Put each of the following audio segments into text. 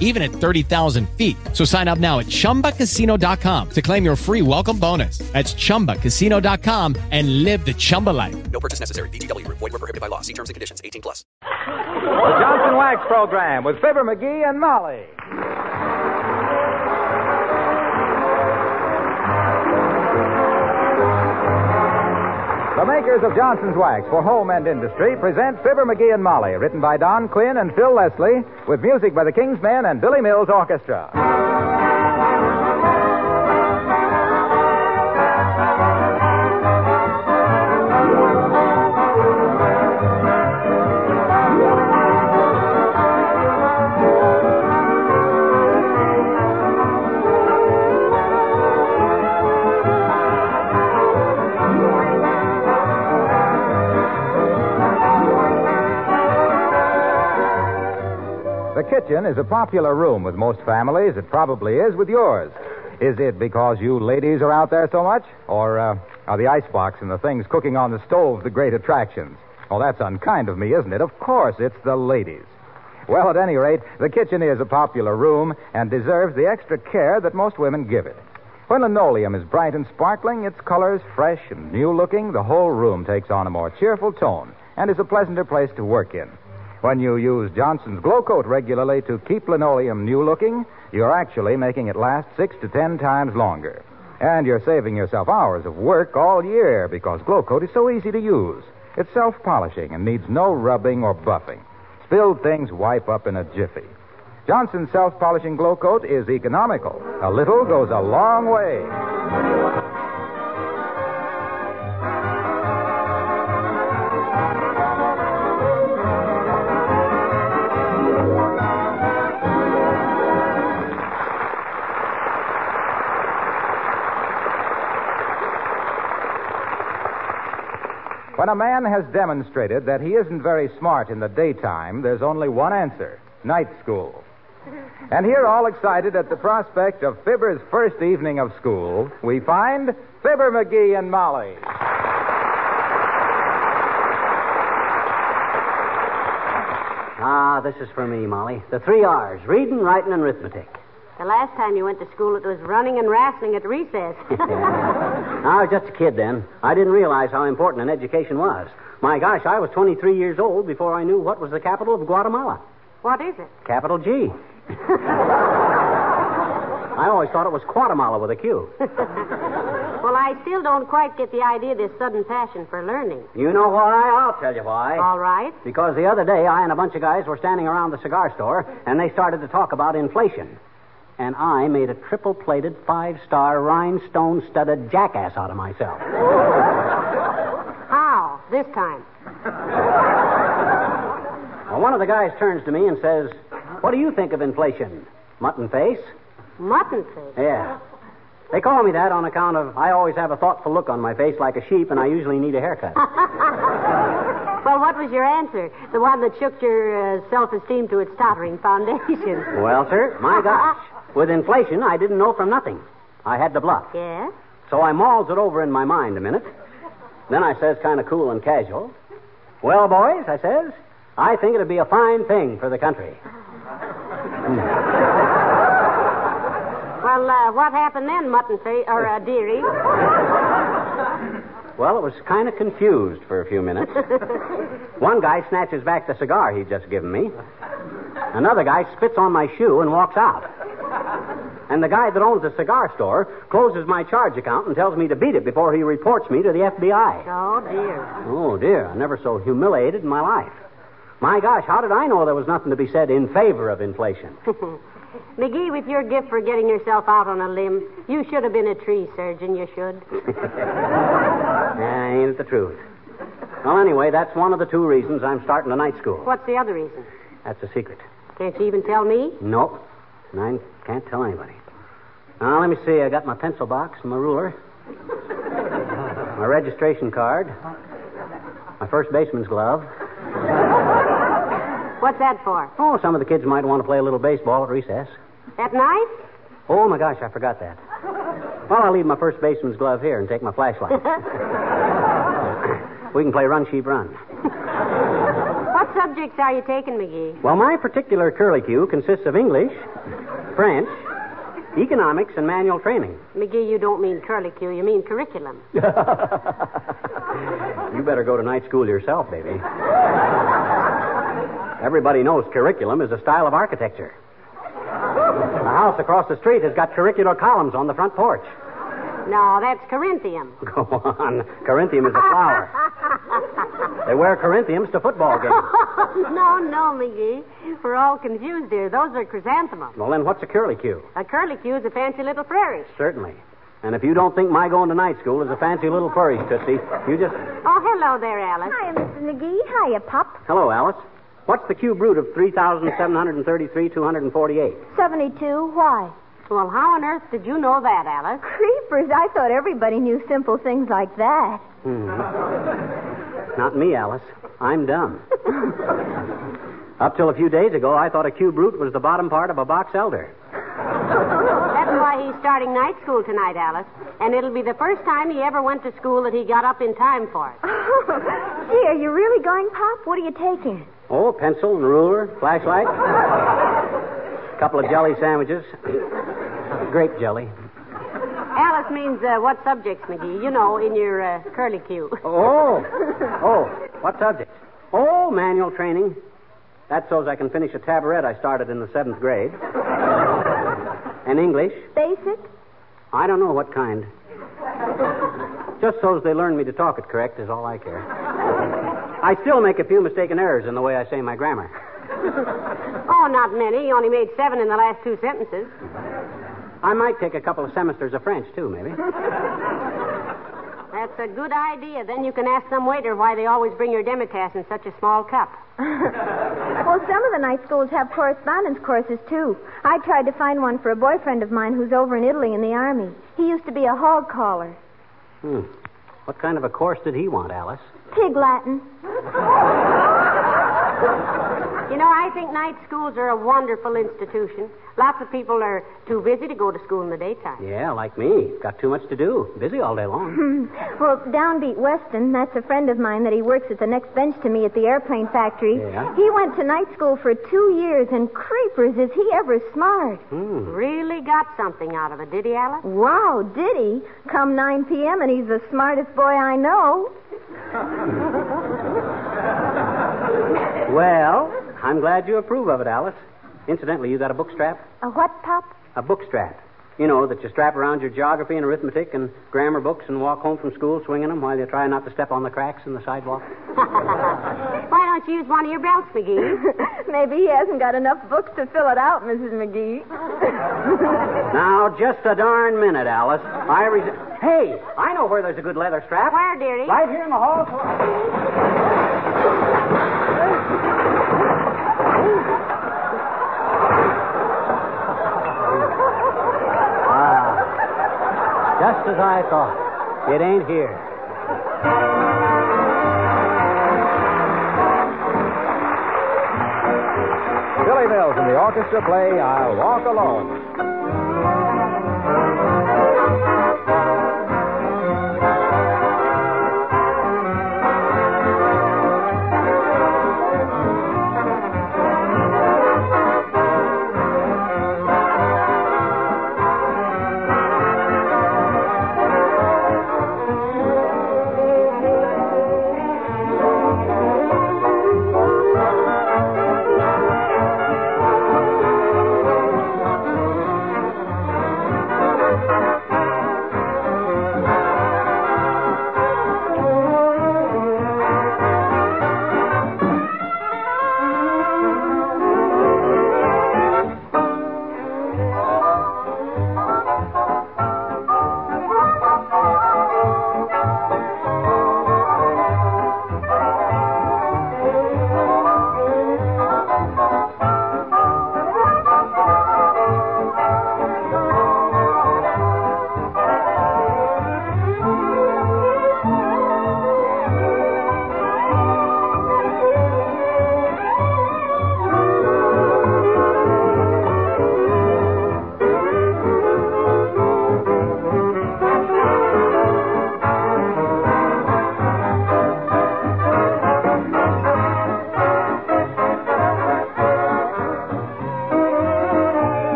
even at 30,000 feet. So sign up now at ChumbaCasino.com to claim your free welcome bonus. That's ChumbaCasino.com and live the Chumba life. No purchase necessary. VGW. Void were prohibited by law. See terms and conditions. 18 plus. The Johnson Wax Program with Fibber McGee and Molly. The makers of Johnson's Wax for home and industry present Fibber McGee and Molly, written by Don Quinn and Phil Leslie, with music by the King's Men and Billy Mills Orchestra. Is a popular room with most families. It probably is with yours. Is it because you ladies are out there so much? Or uh, are the icebox and the things cooking on the stove the great attractions? Well, that's unkind of me, isn't it? Of course, it's the ladies. Well, at any rate, the kitchen is a popular room and deserves the extra care that most women give it. When linoleum is bright and sparkling, its colors fresh and new looking, the whole room takes on a more cheerful tone and is a pleasanter place to work in. When you use Johnson's Glow Coat regularly to keep linoleum new looking, you're actually making it last six to ten times longer. And you're saving yourself hours of work all year because Glow Coat is so easy to use. It's self polishing and needs no rubbing or buffing. Spilled things wipe up in a jiffy. Johnson's self polishing Glow Coat is economical. A little goes a long way. When a man has demonstrated that he isn't very smart in the daytime, there's only one answer night school. And here, all excited at the prospect of Fibber's first evening of school, we find Fibber McGee and Molly. Ah, this is for me, Molly. The three R's reading, writing, and arithmetic. The last time you went to school, it was running and wrestling at recess. I was just a kid then. I didn't realize how important an education was. My gosh, I was 23 years old before I knew what was the capital of Guatemala. what is it? Capital G. I always thought it was Guatemala with a Q. Well, I still don't quite get the idea of this sudden passion for learning. You know why? I'll tell you why. All right. Because the other day, I and a bunch of guys were standing around the cigar store, and they started to talk about inflation. And I made a triple plated, five star, rhinestone studded jackass out of myself. How? This time. Well, one of the guys turns to me and says, What do you think of inflation? Mutton face? Mutton face. Yeah. They call me that on account of I always have a thoughtful look on my face like a sheep, and I usually need a haircut. Well, what was your answer? The one that shook your uh, self esteem to its tottering foundation. well, sir, my gosh. With inflation, I didn't know from nothing. I had to bluff. Yes? So I mulls it over in my mind a minute. Then I says, kind of cool and casual, Well, boys, I says, I think it'd be a fine thing for the country. Well, uh, what happened then, mutton face, or uh, dearie? Well, it was kind of confused for a few minutes. One guy snatches back the cigar he'd just given me. Another guy spits on my shoe and walks out. And the guy that owns the cigar store closes my charge account and tells me to beat it before he reports me to the FBI. Oh, dear. Oh, dear. I'm never so humiliated in my life. My gosh, how did I know there was nothing to be said in favor of inflation? McGee, with your gift for getting yourself out on a limb, you should have been a tree surgeon, you should. Yeah, ain't it the truth? Well, anyway, that's one of the two reasons I'm starting a night school. What's the other reason? That's a secret. Can't you even tell me? Nope. And I can't tell anybody. Now, let me see. I got my pencil box, and my ruler, my registration card, my first baseman's glove. What's that for? Oh, some of the kids might want to play a little baseball at recess. At night? Oh, my gosh, I forgot that. Well, I'll leave my first baseman's glove here and take my flashlight. we can play run, sheep, run. What subjects are you taking, McGee? Well, my particular curlicue consists of English, French, economics, and manual training. McGee, you don't mean curlicue, you mean curriculum. You better go to night school yourself, baby. Everybody knows curriculum is a style of architecture. The house across the street has got curricular columns on the front porch. No, that's Corinthium. Go on. Corinthium is a flower. They wear Corinthiums to football games. no, no, McGee. We're all confused here. Those are chrysanthemums. Well, then what's a curlicue? A curlicue is a fancy little flourish. Certainly. And if you don't think my going to night school is a fancy little flourish, Tootsie, you just. Oh, hello there, Alice. Hi, Mr. McGee. Hiya, Pop. Hello, Alice. What's the cube root of 3,733, 248? 72. Why? Well, how on earth did you know that, Alice? Creepers. I thought everybody knew simple things like that. Hmm. Not me, Alice. I'm dumb. Up till a few days ago, I thought a cube root was the bottom part of a box elder. That's why he's starting night school tonight, Alice. And it'll be the first time he ever went to school that he got up in time for it. Oh, Gee, are you really going, Pop? What are you taking? Oh, pencil and ruler, flashlight, a couple of jelly sandwiches, grape jelly. Alice means uh, what subjects, McGee? You know, in your uh, curlicue. Oh, oh, what subjects? Oh, manual training. That's so's I can finish a tabaret I started in the seventh grade. And English. Basic? I don't know what kind. Just so's they learn me to talk it correct is all I care. I still make a few mistaken errors in the way I say my grammar. Oh, not many. You only made seven in the last two sentences. I might take a couple of semesters of French, too, maybe. That's a good idea. Then you can ask some waiter why they always bring your demitasse in such a small cup. Well, some of the night schools have correspondence courses, too. I tried to find one for a boyfriend of mine who's over in Italy in the Army. He used to be a hog caller. Hmm. What kind of a course did he want, Alice? Pig Latin. You know, I think night schools are a wonderful institution. Lots of people are too busy to go to school in the daytime. Yeah, like me. Got too much to do. Busy all day long. Well, Downbeat Weston, that's a friend of mine that he works at the next bench to me at the airplane factory. Yeah? He went to night school for two years, and creepers, is he ever smart? Hmm. Really got something out of it, did he, Alice? Wow, did he? Come 9 p.m., and he's the smartest boy I know. Well, I'm glad you approve of it, Alice. Incidentally, you got a book strap? A what, Pop? A book strap. You know, that you strap around your geography and arithmetic and grammar books and walk home from school swinging them while you try not to step on the cracks in the sidewalk. Why don't you use one of your belts, McGee? Maybe he hasn't got enough books to fill it out, Mrs. McGee. Now, just a darn minute, Alice. I res- Hey, I know where there's a good leather strap. Where, dearie? Right here in the hall. Ah, just as I thought. It ain't here. Billy Mills and the orchestra play I'll Walk Alone.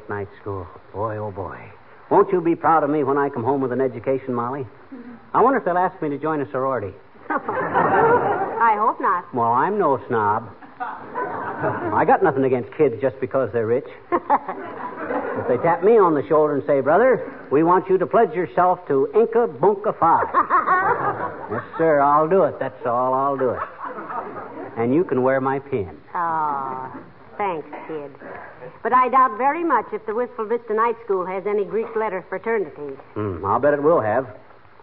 At night school. Boy, oh boy. Won't you be proud of me when I come home with an education, Molly? I wonder if they'll ask me to join a sorority. I hope not. Well, I'm no snob. I got nothing against kids just because they're rich. if they tap me on the shoulder and say, Brother, we want you to pledge yourself to Inca Bunka Phi. yes, sir, I'll do it. That's all, I'll do it. And you can wear my pin. Oh, thanks, kid. But I doubt very much if the Wistful Vista Night School has any Greek letter fraternities. Hmm, I'll bet it will have.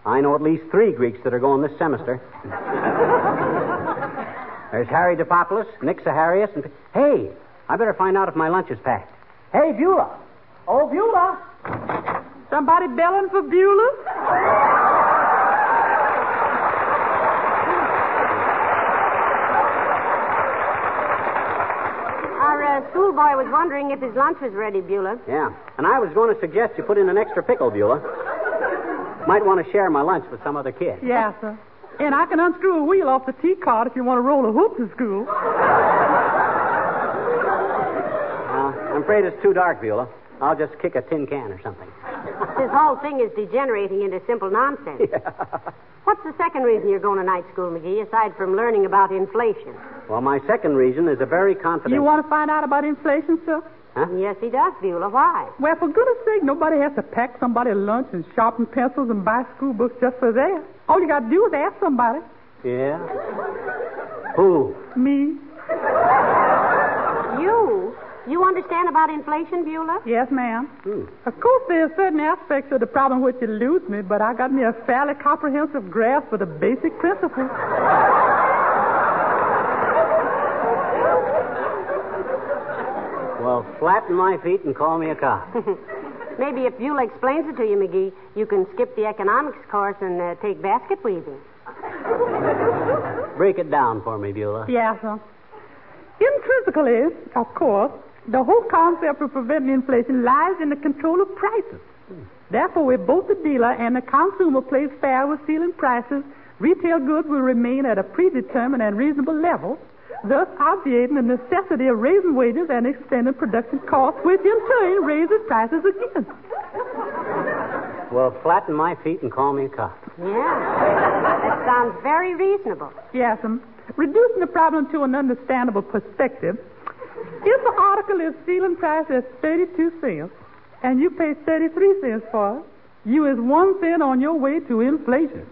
I know at least three Greeks that are going this semester. There's Harry Dopopoulos, Nick Saharius, and. Hey, I better find out if my lunch is packed. Hey, Beulah. Oh, Beulah. Somebody belling for Beulah? Our uh, schoolboy was wondering if his lunch was ready, Beulah. Yeah, and I was going to suggest you put in an extra pickle, Beulah. Might want to share my lunch with some other kid. Yeah, sir. And I can unscrew a wheel off the T card if you want to roll a hoop to school. Uh, I'm afraid it's too dark, Beulah. I'll just kick a tin can or something. This whole thing is degenerating into simple nonsense. What's the second reason you're going to night school, McGee, aside from learning about inflation? Well, my second reason is a very confident. You want to find out about inflation, sir? Huh? Yes, he does, Beulah. Why? Well, for goodness sake, nobody has to pack somebody lunch and sharpen pencils and buy school books just for that. All you got to do is ask somebody. Yeah? Who? Me? You? You understand about inflation, Beulah? Yes, ma'am. Of course, there are certain aspects of the problem which elude me, but I got me a fairly comprehensive grasp of the basic principles. Well, flatten my feet and call me a cop. Maybe if Beulah explains it to you, McGee, you can skip the economics course and uh, take basket weaving. Break it down for me, Beulah. Yes, sir. Intrinsically, of course, the whole concept of preventing inflation lies in the control of prices. Therefore, if both the dealer and the consumer plays fair with ceiling prices, retail goods will remain at a predetermined and reasonable level, thus obviating the necessity of raising wages and extending production costs, which in turn raises prices again. Well, flatten my feet and call me a cop. Yeah. That sounds very reasonable. Yes, um, reducing the problem to an understandable perspective, if the article is ceiling price at 32 cents and you pay 33 cents for it, you is one cent on your way to inflation.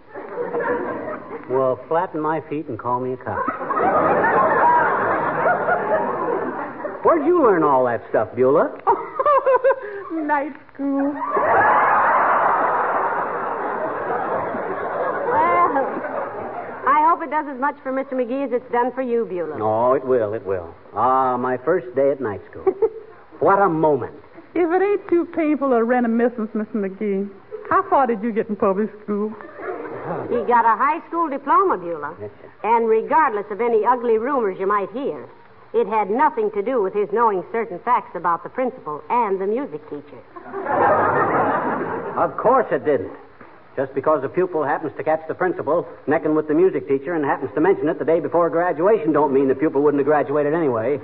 Well, flatten my feet and call me a cop. Where'd you learn all that stuff, Beulah? Night school. Well, I it does as much for Mr. McGee as it's done for you, Beulah. Oh, it will, it will. Ah, my first day at night school. what a moment. If it ain't too painful a reminiscence, Mr. McGee, how far did you get in public school? He got a high school diploma, Beulah. Yes, sir. And regardless of any ugly rumors you might hear, it had nothing to do with his knowing certain facts about the principal and the music teacher. Of course it didn't. Just because a pupil happens to catch the principal necking with the music teacher and happens to mention it the day before graduation don't mean the pupil wouldn't have graduated anyway.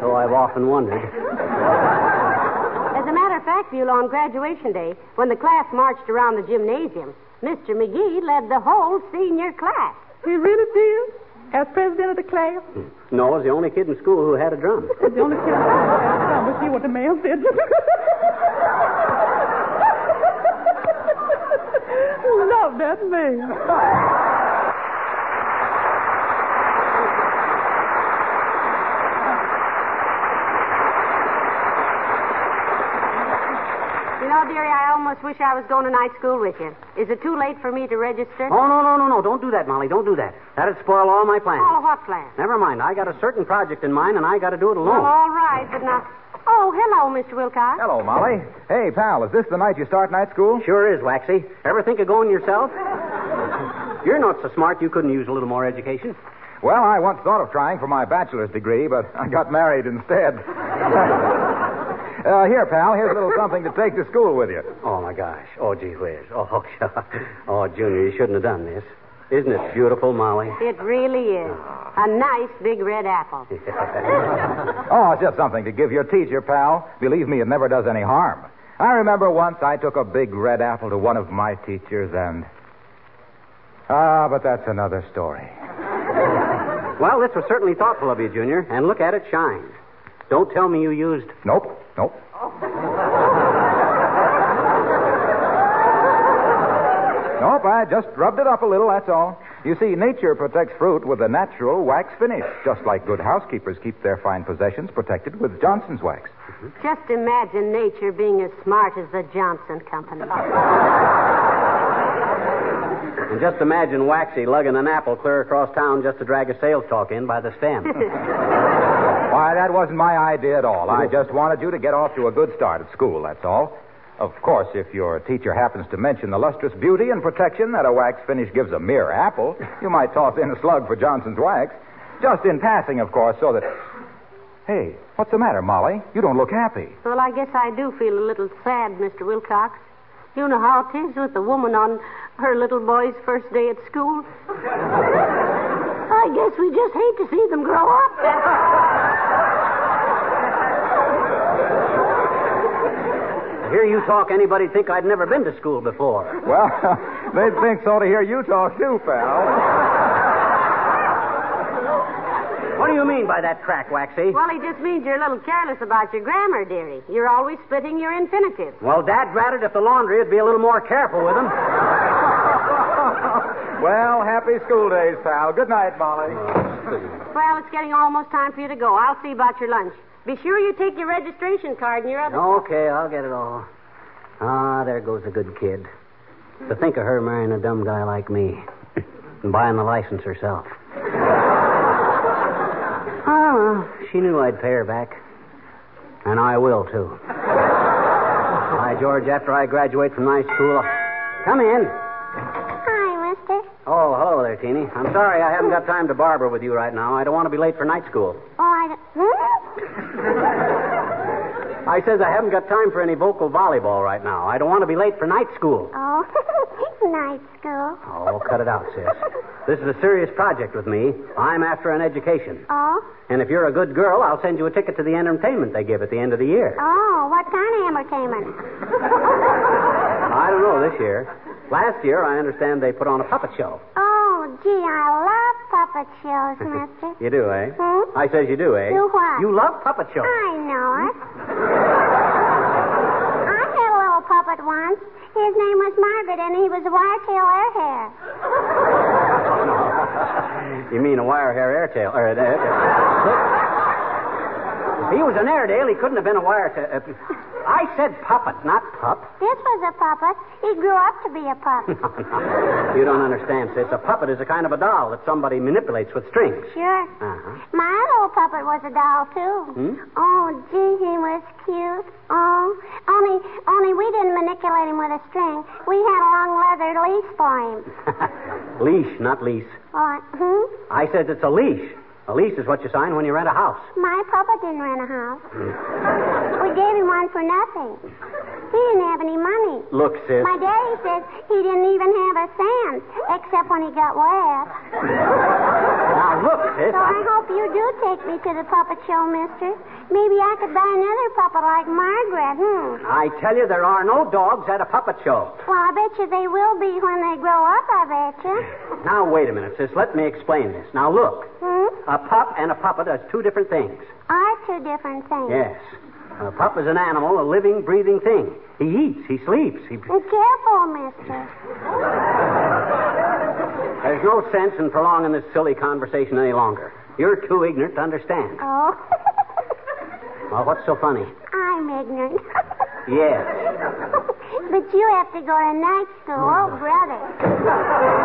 so I've often wondered. As a matter of fact, Beulah, on graduation day, when the class marched around the gymnasium, Mr. McGee led the whole senior class. He really did? As president of the class? Hmm. No, I was the only kid in school who had a drum. The only kid I but see what the man said. Oh, Love that man. You know, dearie, I almost wish I was going to night school with you. Is it too late for me to register? Oh, no, no, no, no. Don't do that, Molly. Don't do that. That'd spoil all my plans. Oh, what plans? Never mind. I got a certain project in mind, and I got to do it Well, alone. all right, but now. Oh, hello, Mr. Wilcox. Hello, Molly. Hey, pal, is this the night you start night school? Sure is, Waxy. Ever think of going yourself? You're not so smart you couldn't use a little more education. Well, I once thought of trying for my bachelor's degree, but I got married instead. uh, here, pal, here's a little something to take to school with you. Oh, my gosh. Oh, gee whiz. Oh, oh, Junior, you shouldn't have done this. Isn't it beautiful, Molly? It really is. A nice big red apple. Oh, it's just something to give your teacher, pal. Believe me, it never does any harm. I remember once I took a big red apple to one of my teachers and. Ah, but that's another story. Well, this was certainly thoughtful of you, Junior, and look at it shine. Don't tell me you used. Nope, nope. Nope, I just rubbed it up a little, that's all. You see, nature protects fruit with a natural wax finish, just like good housekeepers keep their fine possessions protected with Johnson's wax. Just imagine nature being as smart as the Johnson Company. And just imagine Waxy lugging an apple clear across town just to drag a sales talk in by the stem. Why, that wasn't my idea at all. I just wanted you to get off to a good start at school, that's all. Of course, if your teacher happens to mention the lustrous beauty and protection that a wax finish gives a mere apple, you might toss in a slug for Johnson's wax. Just in passing, of course, so that. Hey, what's the matter, Molly? You don't look happy. well, I guess I do feel a little sad, Mr. Wilcox. You know how it is with the woman on her little boy's first day at school. I guess we just hate to see them grow up. Hear you talk, anybody'd think I'd never been to school before. Well, they'd think so to hear you talk, too, pal. What do you mean by that crack, Waxy? Well, he just means you're a little careless about your grammar, dearie. You're always splitting your infinitive. Well, Dad drat it if the laundry would be a little more careful with them. Well, happy school days, pal. Good night, Molly. Well, it's getting almost time for you to go. I'll see about your lunch. Be sure you take your registration card and your other. Okay, I'll get it all. Ah, there goes a good kid. To think of her marrying a dumb guy like me and buying the license herself. Ah, well, she knew I'd pay her back. And I will, too. By George, after I graduate from night school, I'll... come in. Hi, mister. Oh, hello there, Teeny. I'm sorry I haven't got time to barber with you right now. I don't want to be late for night school. Oh, I. Hmm? Says I haven't got time for any vocal volleyball right now. I don't want to be late for night school. Oh, night school. Oh, cut it out, sis. This is a serious project with me. I'm after an education. Oh? And if you're a good girl, I'll send you a ticket to the entertainment they give at the end of the year. Oh, what kind of entertainment? I don't know this year. Last year, I understand they put on a puppet show. Oh, gee, I love puppet shows, mister. You do, eh? Hmm? I says you do, eh? Do what? You love puppet shows. I know it. I had a little puppet once. His name was Margaret, and he was a wire-tail air hair. You mean a wire hair airtail? Or, uh, if he was an Airedale, he couldn't have been a wire tail. Uh, I said puppet, not pup. This was a puppet. He grew up to be a pup. You don't understand, sis. A puppet is a kind of a doll that somebody manipulates with strings. Sure. Uh-huh. My little puppet was a doll, too. Hmm? Oh, gee, he was cute. Oh, only, only we didn't manipulate him with a string. We had a long leather leash for him. leash, not lease. What? Hmm? I said it's a leash. A lease is what you sign when you rent a house. My papa didn't rent a house. We gave him one for nothing. He didn't have any money. Look, sis. My daddy says he didn't even have a cent, except when he got wet. Look, sis. So I hope you do take me to the puppet show, mister. Maybe I could buy another puppet like Margaret, hmm? I tell you, there are no dogs at a puppet show. Well, I bet you they will be when they grow up, I bet you. Now, wait a minute, sis. Let me explain this. Now, look. Hmm? A pup and a puppet are two different things. Are two different things. Yes. A pup is an animal, a living, breathing thing. He eats, he sleeps, he. Be careful, mister. There's no sense in prolonging this silly conversation any longer. You're too ignorant to understand. Oh. Well, what's so funny? I'm ignorant. Yes. but you have to go to night school. Oh, brother.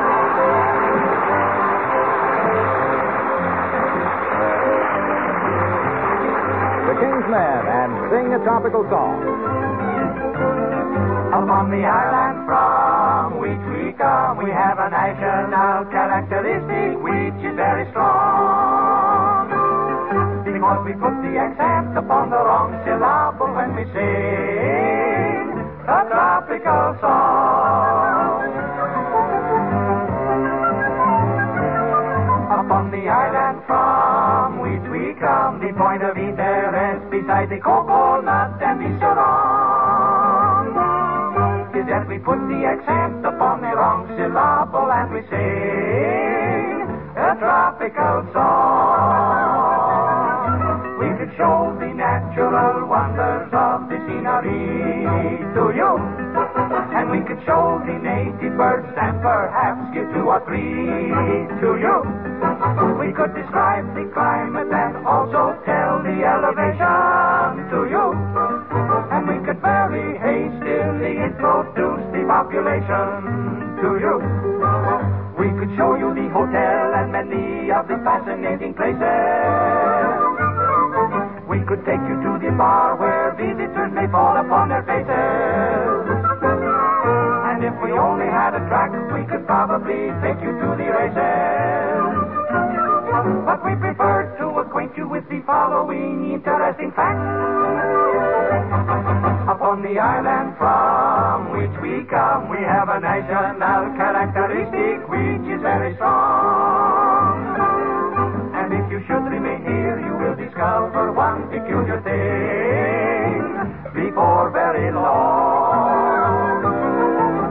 The King's Men and sing a tropical song. Upon the island from we have a national characteristic which is very strong. Because we put the accent upon the wrong syllable when we sing a tropical song. Upon the island from which we come, the point of Ceres beside the coconut and the sarong. Is that we put the accent upon the wrong syllable and we sing a tropical song. We could show the natural wonders of the scenery to you. And we could show the native birds and perhaps give two or three to you. We could describe the climate and also tell the elevation to you. And we could very hastily introduce the population to you. We could show you the hotel and many of the fascinating places. We could take you to the bar where visitors may fall upon their faces. And if we only had a track, we could probably take you to the races. But we prefer to acquaint you with the following interesting facts. Upon the island from which we come, we have a national characteristic which is very strong. And if you should remain here, you will discover one peculiar thing before very long.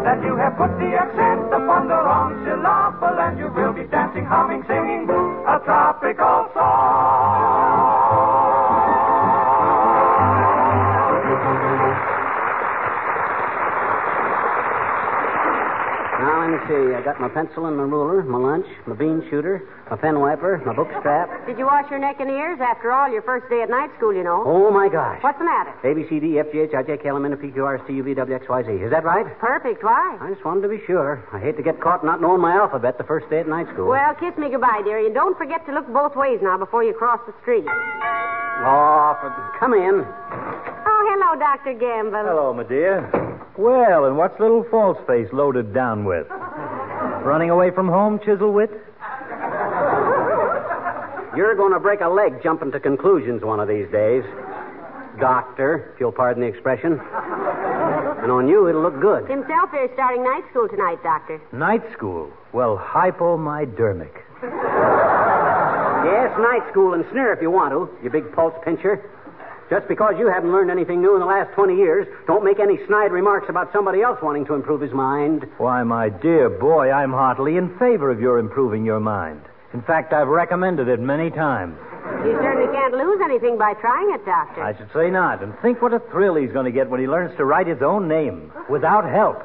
That you have put the accent upon the wrong syllable, and you will be dancing, humming, singing a tropical song. Let me see. I got my pencil and my ruler, my lunch, my bean shooter, my pen wiper, my book strap. Did you wash your neck and ears? After all, your first day at night school, you know. Oh, my gosh. What's the matter? A, B, C, D, F, G, H, I, J, K, L, M, N, O, P, Q, R, S, T, U, V, W, X, Y, Z. Is that right? Perfect. Why? I just wanted to be sure. I hate to get caught not knowing my alphabet the first day at night school. Well, kiss me goodbye, dearie, and don't forget to look both ways now before you cross the street. Oh, for... come in. Oh, hello, Dr. Gamble. Hello, my dear. Well, and what's little false face loaded down with? Running away from home, Chiselwit? You're going to break a leg jumping to conclusions one of these days. Doctor, if you'll pardon the expression. And on you, it'll look good. Himself is starting night school tonight, Doctor. Night school. Well, hypomidermic. Yes, night school and sneer if you want to, you big pulse pincher. Just because you haven't learned anything new in the last 20 years, don't make any snide remarks about somebody else wanting to improve his mind. Why, my dear boy, I'm heartily in favor of your improving your mind. In fact, I've recommended it many times. You certainly can't lose anything by trying it, Doctor. I should say not. And think what a thrill he's going to get when he learns to write his own name without help.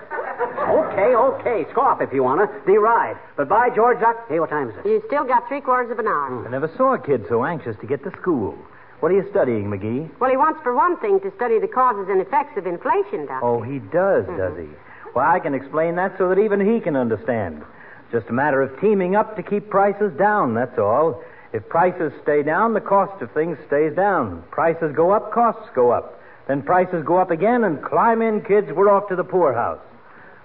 Okay, okay. Scoff if you want to. Be right. But by George, Doc. Hey, what time is it? You still got three quarters of an hour. I never saw a kid so anxious to get to school. What are you studying, McGee? Well, he wants, for one thing, to study the causes and effects of inflation, Doctor. Oh, he does, mm-hmm. does he? Well, I can explain that so that even he can understand. Just a matter of teaming up to keep prices down, that's all. If prices stay down, the cost of things stays down. Prices go up, costs go up. Then prices go up again, and climb in, kids, we're off to the poorhouse.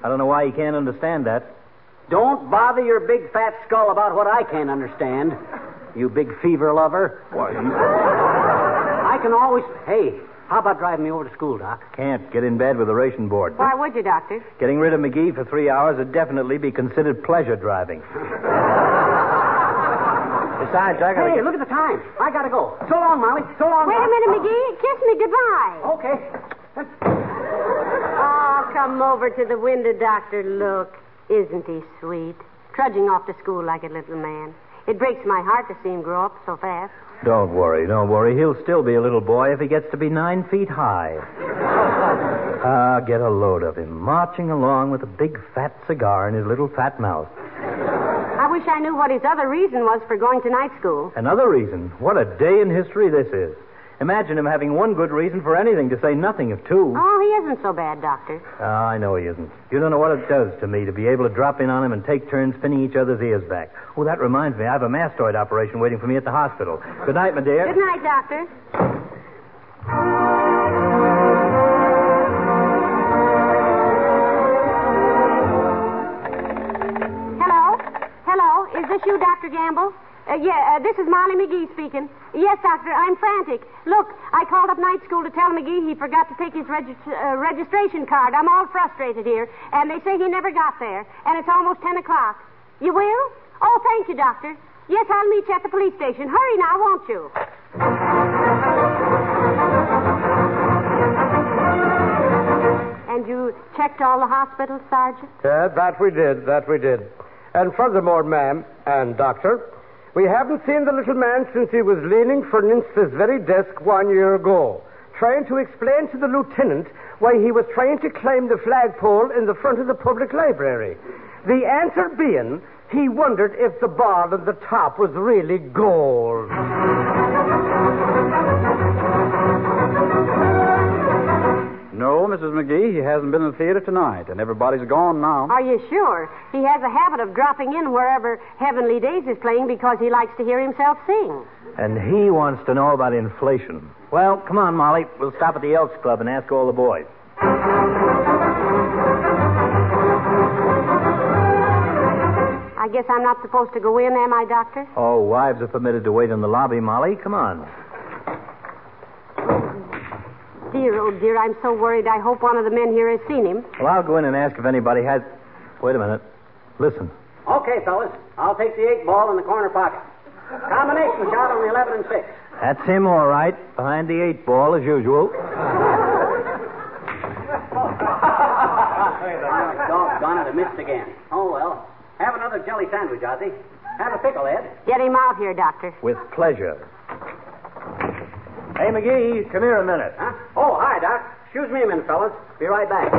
I don't know why you can't understand that. Don't bother your big fat skull about what I can't understand. You big fever lover. Why, you I can always. Hey, how about driving me over to school, Doc? can't get in bed with the ration board. Why would you, Doctor? Getting rid of McGee for three hours would definitely be considered pleasure driving. Besides, I gotta Hey, get... look at the time. I gotta go. So long, Molly. So long. Wait a Doc. minute, McGee. Kiss me goodbye. Okay. Oh, come over to the window, Doctor. Look. Isn't he sweet? Trudging off to school like a little man. It breaks my heart to see him grow up so fast. Don't worry, don't worry. He'll still be a little boy if he gets to be nine feet high. Ah, get a load of him, marching along with a big fat cigar in his little fat mouth. I wish I knew what his other reason was for going to night school. Another reason. What a day in history this is. Imagine him having one good reason for anything, to say nothing of two. Oh, he isn't so bad, Doctor. Ah, I know he isn't. You don't know what it does to me to be able to drop in on him and take turns pinning each other's ears back. Oh, that reminds me, I have a mastoid operation waiting for me at the hospital. Good night, my dear. Good night, Doctor. Hello? Hello? Is this you, Dr. Gamble? Uh, yeah, uh, this is Molly McGee speaking. Yes, Doctor, I'm frantic. Look, I called up night school to tell McGee he forgot to take his uh, registration card. I'm all frustrated here, and they say he never got there, and it's almost 10 o'clock. You will? Oh, thank you, Doctor. Yes, I'll meet you at the police station. Hurry now, won't you? And you checked all the hospitals, Sergeant? Yeah, that we did, that we did. And furthermore, ma'am and doctor, we haven't seen the little man since he was leaning against this very desk one year ago, trying to explain to the lieutenant why he was trying to climb the flagpole in the front of the public library. The answer being, he wondered if the bar at the top was really gold. No, Mrs. McGee, he hasn't been in the theater tonight, and everybody's gone now. Are you sure? He has a habit of dropping in wherever Heavenly Days is playing because he likes to hear himself sing. And he wants to know about inflation. Well, come on, Molly. We'll stop at the Elks Club and ask all the boys. I guess I'm not supposed to go in, am I, Doctor? Oh, wives are permitted to wait in the lobby, Molly. Come on. Dear, oh dear, I'm so worried. I hope one of the men here has seen him. Well, I'll go in and ask if anybody has. Wait a minute. Listen. Okay, fellas. I'll take the eight ball in the corner pocket. Combination shot on the 11 and 6. That's him, all right. Behind the eight ball, as usual. Doggone it, I missed again. Oh, well. Have another jelly sandwich, Ozzy. Have a pickle, Ed. Get him out here, Doctor. With pleasure. Hey, McGee, come here a minute. Huh? Oh, hi, Doc. Excuse me a minute, fellas. Be right back.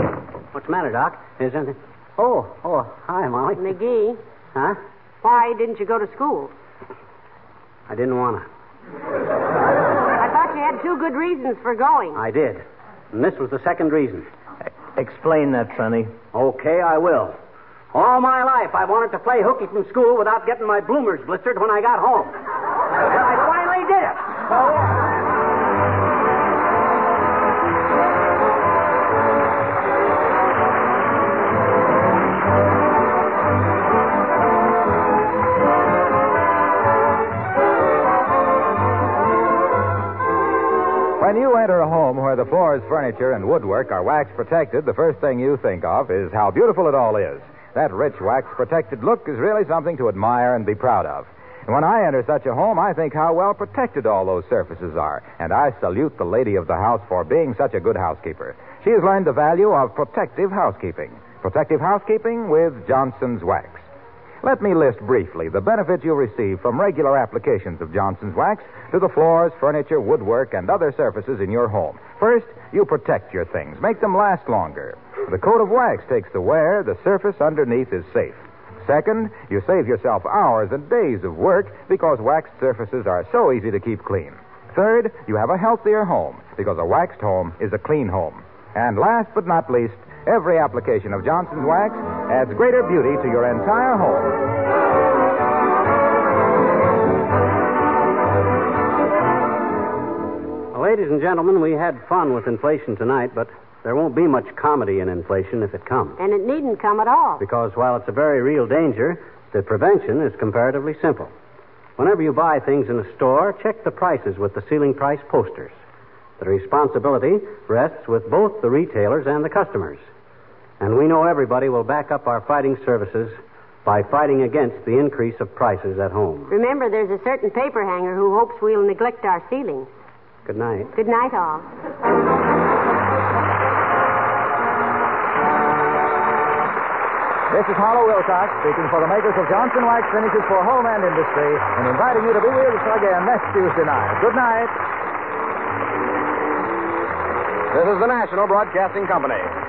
What's the matter, Doc? Is anything? Oh, oh, hi, Molly. McGee, Huh? why didn't you go to school? I didn't want to. I thought you had two good reasons for going. I did. And this was the second reason. Explain that, Sonny. Okay, I will. All my life, I wanted to play hooky from school without getting my bloomers blistered when I got home. And I finally did it. Oh, When you enter a home where the floors, furniture, and woodwork are wax protected, the first thing you think of is how beautiful it all is. That rich wax protected look is really something to admire and be proud of. And when I enter such a home, I think how well protected all those surfaces are. And I salute the lady of the house for being such a good housekeeper. She has learned the value of protective housekeeping. Protective housekeeping with Johnson's Wax. Let me list briefly the benefits you receive from regular applications of Johnson's Wax to the floors, furniture, woodwork, and other surfaces in your home. First, you protect your things, make them last longer. The coat of wax takes the wear, the surface underneath is safe. Second, you save yourself hours and days of work because waxed surfaces are so easy to keep clean. Third, you have a healthier home because a waxed home is a clean home. And last but not least, every application of Johnson's Wax adds greater beauty to your entire home. Well, ladies and gentlemen, we had fun with inflation tonight, but there won't be much comedy in inflation if it comes. And it needn't come at all. Because while it's a very real danger, the prevention is comparatively simple. Whenever you buy things in a store, check the prices with the ceiling price posters. The responsibility rests with both the retailers and the customers. And we know everybody will back up our fighting services by fighting against the increase of prices at home. Remember, there's a certain paper hanger who hopes we'll neglect our ceilings. Good night. Good night, all. This is Harlow Wilcox speaking for the makers of Johnson Wax Finishes for Home and Industry and inviting you to be with us again next Tuesday night. Good night. This is the National Broadcasting Company.